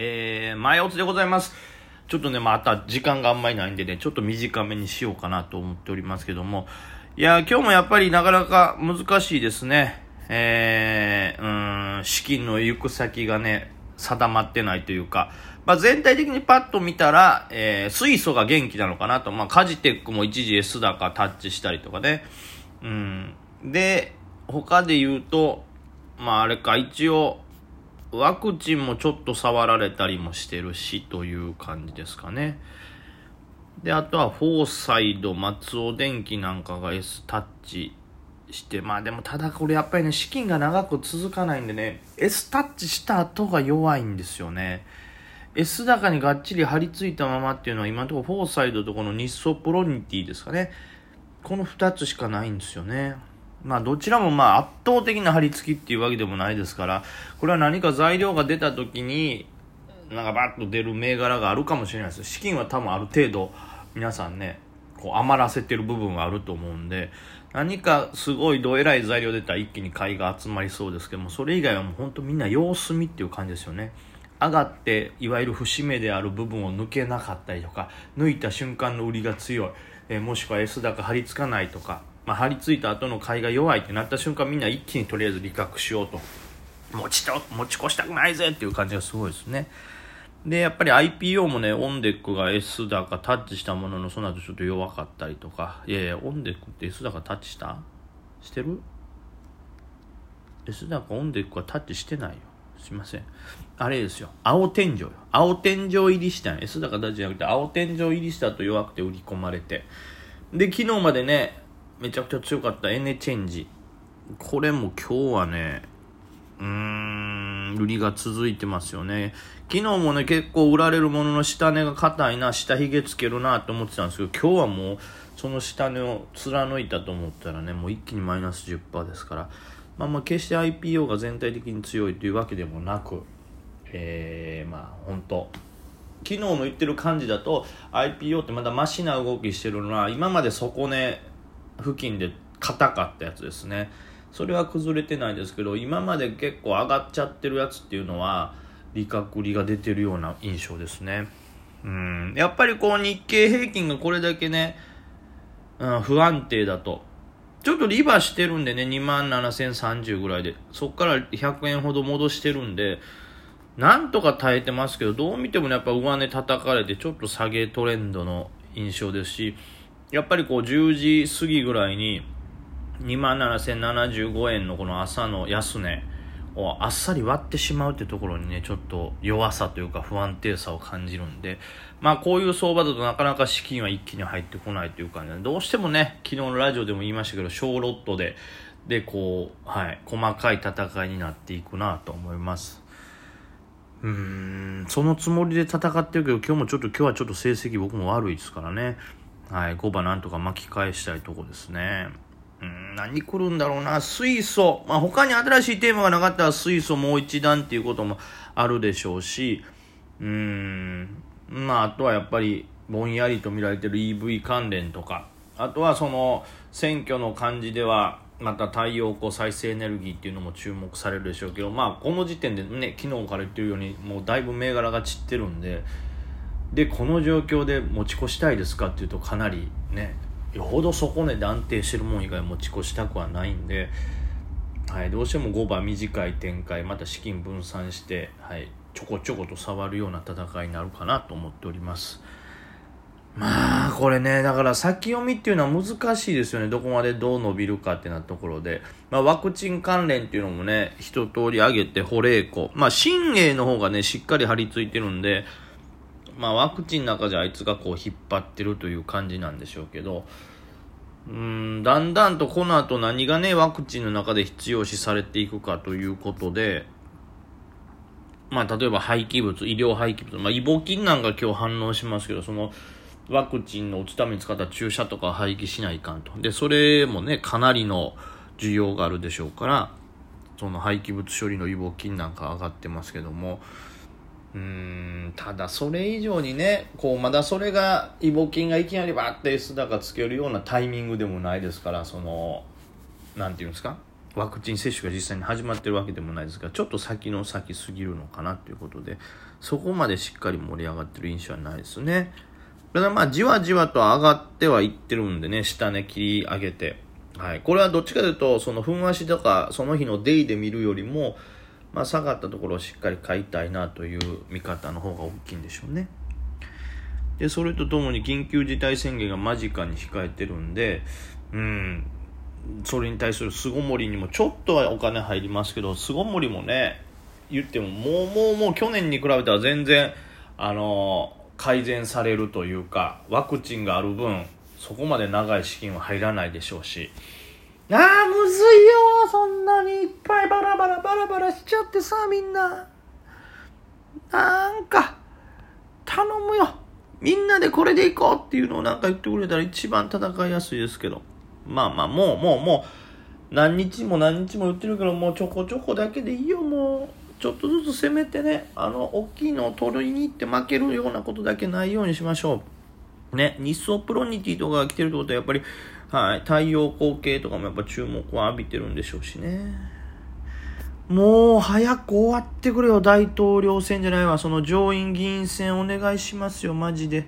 えー、前おつでございます。ちょっとね、また時間があんまりないんでね、ちょっと短めにしようかなと思っておりますけども。いや、今日もやっぱりなかなか難しいですね。えー、うん、資金の行く先がね、定まってないというか、まあ、全体的にパッと見たら、えー、水素が元気なのかなと。まあ、カジテックも一時 S 高タッチしたりとかね。うん。で、他で言うと、まあ、あれか、一応、ワクチンもちょっと触られたりもしてるしという感じですかね。で、あとはフォーサイド、松尾電機なんかが S タッチして、まあでもただこれやっぱりね、資金が長く続かないんでね、S タッチした後が弱いんですよね。S 高にがっちり張り付いたままっていうのは今のところフォーサイドとこの日ソプロニティですかね。この2つしかないんですよね。まあどちらもまあ圧倒的な張り付きっていうわけでもないですから、これは何か材料が出た時に、なんかバッと出る銘柄があるかもしれないです。資金は多分ある程度皆さんね、こう余らせてる部分はあると思うんで、何かすごいどえらい材料出たら一気に買いが集まりそうですけども、それ以外はもう本当みんな様子見っていう感じですよね。上がっていわゆる節目である部分を抜けなかったりとか抜いた瞬間の売りが強い、えー、もしくは S 高張り付かないとかまあ、張り付いた後の買いが弱いってなった瞬間みんな一気にとりあえず利確しようと持ちと持ち越したくないぜっていう感じがすごいですねでやっぱり IPO もねオンデックが S 高タッチしたもののその後ちょっと弱かったりとかいやいやオンデックって S 高タッチした？してる？S 高オンデックはタッチしてないよすいません。あれですよ。青天井よ。青天井入りしたん S 高タッチじゃなくて、青天井入りしたと弱くて売り込まれて。で、昨日までね、めちゃくちゃ強かったエネチェンジ。これも今日はね、うーん、売りが続いてますよね。昨日もね、結構売られるものの下値が硬いな、下髭つけるなって思ってたんですけど、今日はもう、その下値を貫いたと思ったらね、もう一気にマイナス10%ですから、まあまあ決して IPO が全体的に強いというわけでもなく、えー、まあ本当昨日の言ってる感じだと IPO ってまだマシな動きしてるのは今まで底値付近で硬かったやつですね。それは崩れてないですけど今まで結構上がっちゃってるやつっていうのは利確利が出てるような印象ですね。うん。やっぱりこう日経平均がこれだけね、うん、不安定だと。ちょっとリバーしてるんでね2万7030ぐらいで。そっから100円ほど戻してるんでなんとか耐えてますけどどう見てもやっぱ上値叩かれてちょっと下げトレンドの印象ですしやっぱりこう10時過ぎぐらいに27,075円のこの朝の安値をあっさり割ってしまうってところにねちょっと弱さというか不安定さを感じるんでまあこういう相場だとなかなか資金は一気に入ってこないというかねどうしてもね昨日のラジオでも言いましたけど小ロットででこうはい細かい戦いになっていくなと思います。うーんそのつもりで戦ってるけど今日もちょっと今日はちょっと成績僕も悪いですからね。はい、5番なんとか巻き返したいとこですね。うん、何来るんだろうな、水素。まあ、他に新しいテーマがなかったら水素もう一段っていうこともあるでしょうし、うん、まあ、あとはやっぱりぼんやりと見られてる EV 関連とか、あとはその選挙の感じでは、また太陽光再生エネルギーっていうのも注目されるでしょうけど、まあ、この時点でね、昨日から言ってるように、もうだいぶ銘柄が散ってるんで、でこの状況で持ち越したいですかっていうとかなりねよほど底値で安定してるもん以外持ち越したくはないんで、はい、どうしても5番短い展開また資金分散して、はい、ちょこちょこと触るような戦いになるかなと思っております。まあこれねだから先読みっていうのは難しいですよね。どこまでどう伸びるかってなところで、まあ、ワクチン関連っていうのもね一通り上げて保冷庫。まあ新鋭の方がねしっかり張り付いてるんでまあ、ワクチンの中じゃあいつがこう引っ張ってるという感じなんでしょうけど、うん、だんだんとこの後何がね、ワクチンの中で必要視されていくかということで、まあ、例えば廃棄物、医療廃棄物、まあ、イボ菌なんか今日反応しますけど、その、ワクチンの打つために使った注射とか廃棄しないかんと。で、それもね、かなりの需要があるでしょうから、その廃棄物処理のイボ菌なんか上がってますけども、うんただそれ以上にねこうまだそれがイボ菌がいきなりバッて S 高つけるようなタイミングでもないですからそのなんていうんですか？ワクチン接種が実際に始まってるわけでもないですがちょっと先の先すぎるのかなということでそこまでしっかり盛り上がってる印象はないですね。ただまあじわじわと上がってはいってるんでね下ね切り上げて。はい。これはどっちかというとそのふんわしとかその日のデイで見るよりもまあ、下がったところをしっかり買いたいなという見方の方が大きいんでしょうね。で、それとともに緊急事態宣言が間近に控えてるんで、うん、それに対する巣ごもりにもちょっとはお金入りますけど、巣ごもりもね、言ってももうもうもう去年に比べたら全然、あの改善されるというか、ワクチンがある分、そこまで長い資金は入らないでしょうし、ああ、むずいよそんなにいっぱいバラバラバラバラしちゃってさ、みんな。なんか、頼むよ。みんなでこれでいこうっていうのをなんか言ってくれたら一番戦いやすいですけど。まあまあ、もうもうもう、何日も何日も言ってるけど、もうちょこちょこだけでいいよ、もう。ちょっとずつ攻めてね、あの、大きいのを取りに行って負けるようなことだけないようにしましょう。ね、日ソプロニティとかが来てるってことはやっぱり、はい、太陽光系とかもやっぱ注目を浴びてるんでしょうしね。もう早く終わってくれよ、大統領選じゃないわ。その上院議員選お願いしますよ、マジで。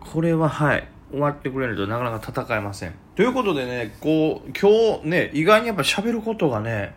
これははい、終わってくれないとなかなか戦えません。ということでね、こう、今日ね、意外にやっぱ喋ることがね、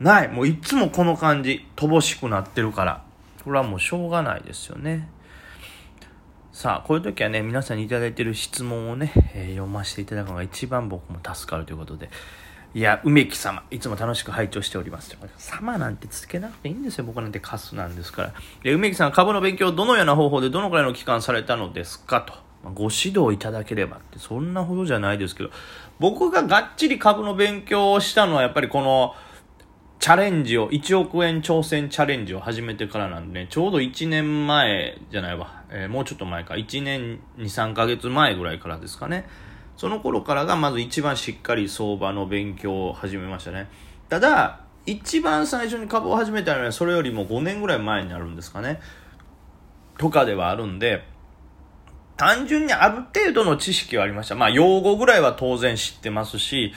ない。もういつもこの感じ、乏しくなってるから。これはもうしょうがないですよね。さあ、こういう時はね、皆さんにいただいている質問をね、えー、読ませていただくのが一番僕も助かるということで、いや、梅木様、いつも楽しく拝聴しております。様なんてつけなくていいんですよ、僕なんてカスなんですから。で、梅木さん、株の勉強をどのような方法でどのくらいの期間されたのですか？と。ご指導いただければって、そんなほどじゃないですけど、僕ががっちり株の勉強をしたのはやっぱりこの、チャレンジを、1億円挑戦チャレンジを始めてからなんで、ね、ちょうど1年前じゃないわ、えー、もうちょっと前か、1年2、3ヶ月前ぐらいからですかね。その頃からがまず一番しっかり相場の勉強を始めましたね。ただ、一番最初に株を始めたのはそれよりも5年ぐらい前になるんですかね。とかではあるんで、単純にある程度の知識はありました。まあ、用語ぐらいは当然知ってますし、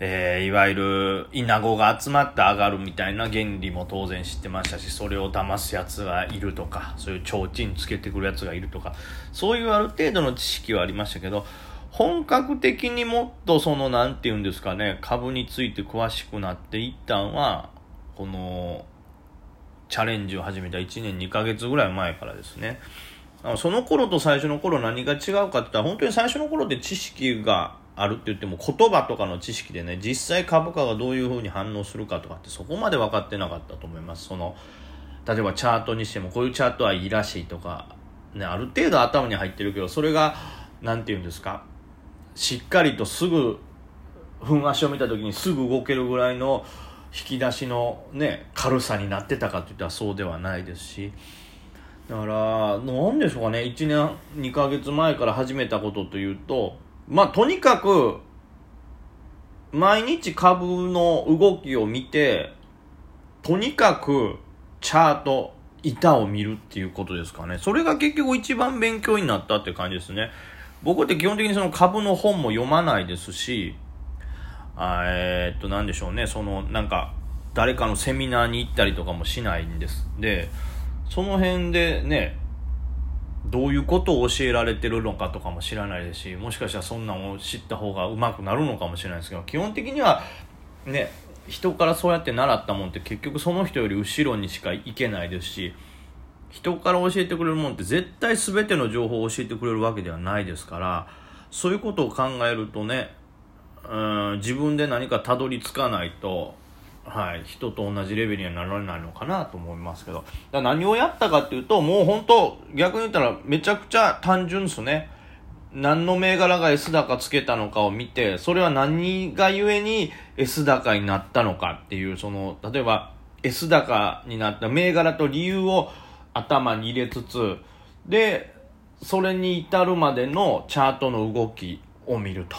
えー、いわゆるイナゴが集まって上がるみたいな原理も当然知ってましたしそれを騙すやつがいるとかそういう提灯つけてくるやつがいるとかそういうある程度の知識はありましたけど本格的にもっとその何て言うんですかね株について詳しくなって一旦はこのチャレンジを始めた1年2ヶ月ぐらい前からですね。その頃と最初の頃何が違うかって言ったら本当に最初の頃って知識があるって言っても言葉とかの知識でね実際株価がどういうふうに反応するかとかってそこまで分かってなかったと思います。その例えばチャートにしてもこういうチャートはいいらしいとか、ね、ある程度頭に入ってるけどそれが何て言うんですかしっかりとすぐふ足を見た時にすぐ動けるぐらいの引き出しのね軽さになってたかっていったらそうではないですし。だから何でしょうかね。1年2ヶ月前から始めたことというとまあ、とにかく、毎日株の動きを見て、とにかくチャート、板を見るっていうことですかね。それが結局一番勉強になったって感じですね。僕って基本的にその株の本も読まないですし、えー、っと、なんでしょうね、その、なんか、誰かのセミナーに行ったりとかもしないんです。で、その辺でね、どういうことを教えられてるのかとかも知らないですしもしかしたらそんなんを知った方がうまくなるのかもしれないですけど基本的にはね人からそうやって習ったもんって結局その人より後ろにしか行けないですし人から教えてくれるもんって絶対全ての情報を教えてくれるわけではないですからそういうことを考えるとねうん自分で何かたどり着かないとはい、人と同じレベルにはならないのかなと思いますけど。だ何をやったかっていうともう本当逆に言ったらめちゃくちゃ単純ですね。何の銘柄が S 高つけたのかを見てそれは何がゆえに S 高になったのかっていうその例えば S 高になった銘柄と理由を頭に入れつつでそれに至るまでのチャートの動きを見ると。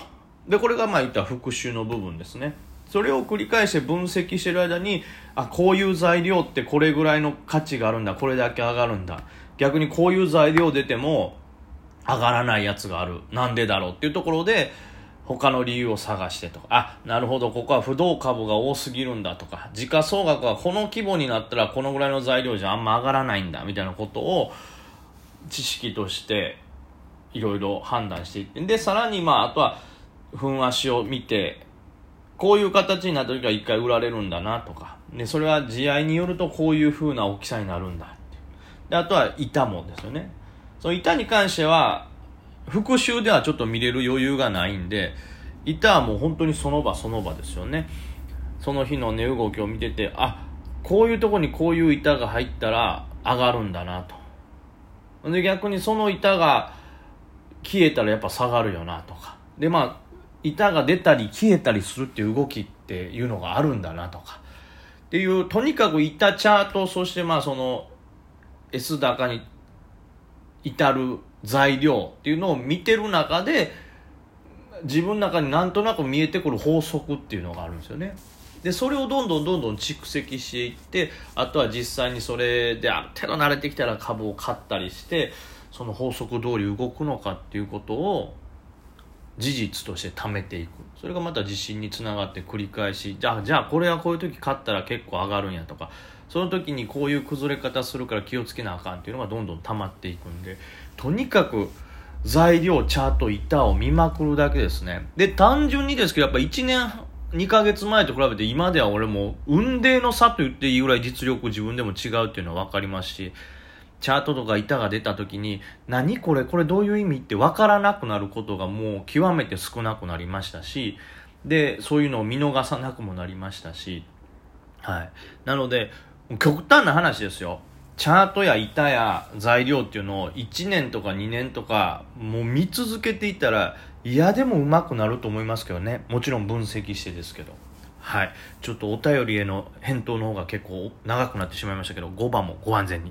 でこれがまあ言った復習の部分ですね。それを繰り返して分析してる間にあこういう材料ってこれぐらいの価値があるんだこれだけ上がるんだ。逆にこういう材料出ても上がらないやつがある。なんでだろうっていうところで他の理由を探してとか、あ、なるほど、ここは不動株が多すぎるんだとか、時価総額はこの規模になったらこのぐらいの材料じゃあんま上がらないんだみたいなことを知識としていろいろ判断していって、で、さらにまあ、あとは、粉足を見て、こういう形になった時は一回売られるんだなとか、で、それは地合によるとこういう風な大きさになるんだってで、あとは板もですよね。その板に関しては、復習ではちょっと見れる余裕がないんで、板はもう本当にその場その場ですよね。その日の値動きを見てて、あ、こういうとこにこういう板が入ったら上がるんだなと。で、逆にその板が消えたらやっぱ下がるよなとか。で、まあ、板が出たり消えたりするっていう動きっていうのがあるんだなとかっていうとにかく板チャートそしてまあその S 高に至る材料っていうのを見てる中で自分の中になんとなく見えてくる法則っていうのがあるんですよね。でそれをどんどんどんどん蓄積していってあとは実際にそれである程度慣れてきたら株を買ったりしてその法則通り動くのかっていうことを事実として貯めていく。それがまた自信につながって繰り返しじゃあじゃあこれはこういう時勝ったら結構上がるんやとか。その時にこういう崩れ方するから気をつけなあかんっていうのがどんどん溜まっていくんで。とにかく材料チャート板を見まくるだけですね。で単純にですけどやっぱ1年2ヶ月前と比べて今では俺も運命の差と言っていいぐらい実力自分でも違うっていうのは分かりますし。チャートとか板が出た時に何これこれどういう意味って分からなくなることがもう極めて少なくなりましたしでそういうのを見逃さなくもなりましたしはい。なので極端な話ですよ。チャートや板や材料っていうのを1年とか2年とかもう見続けていたら嫌でもうまくなると思いますけどね。もちろん分析してですけど。はい。ちょっとお便りへの返答の方が結構長くなってしまいましたけど5番もご安全に。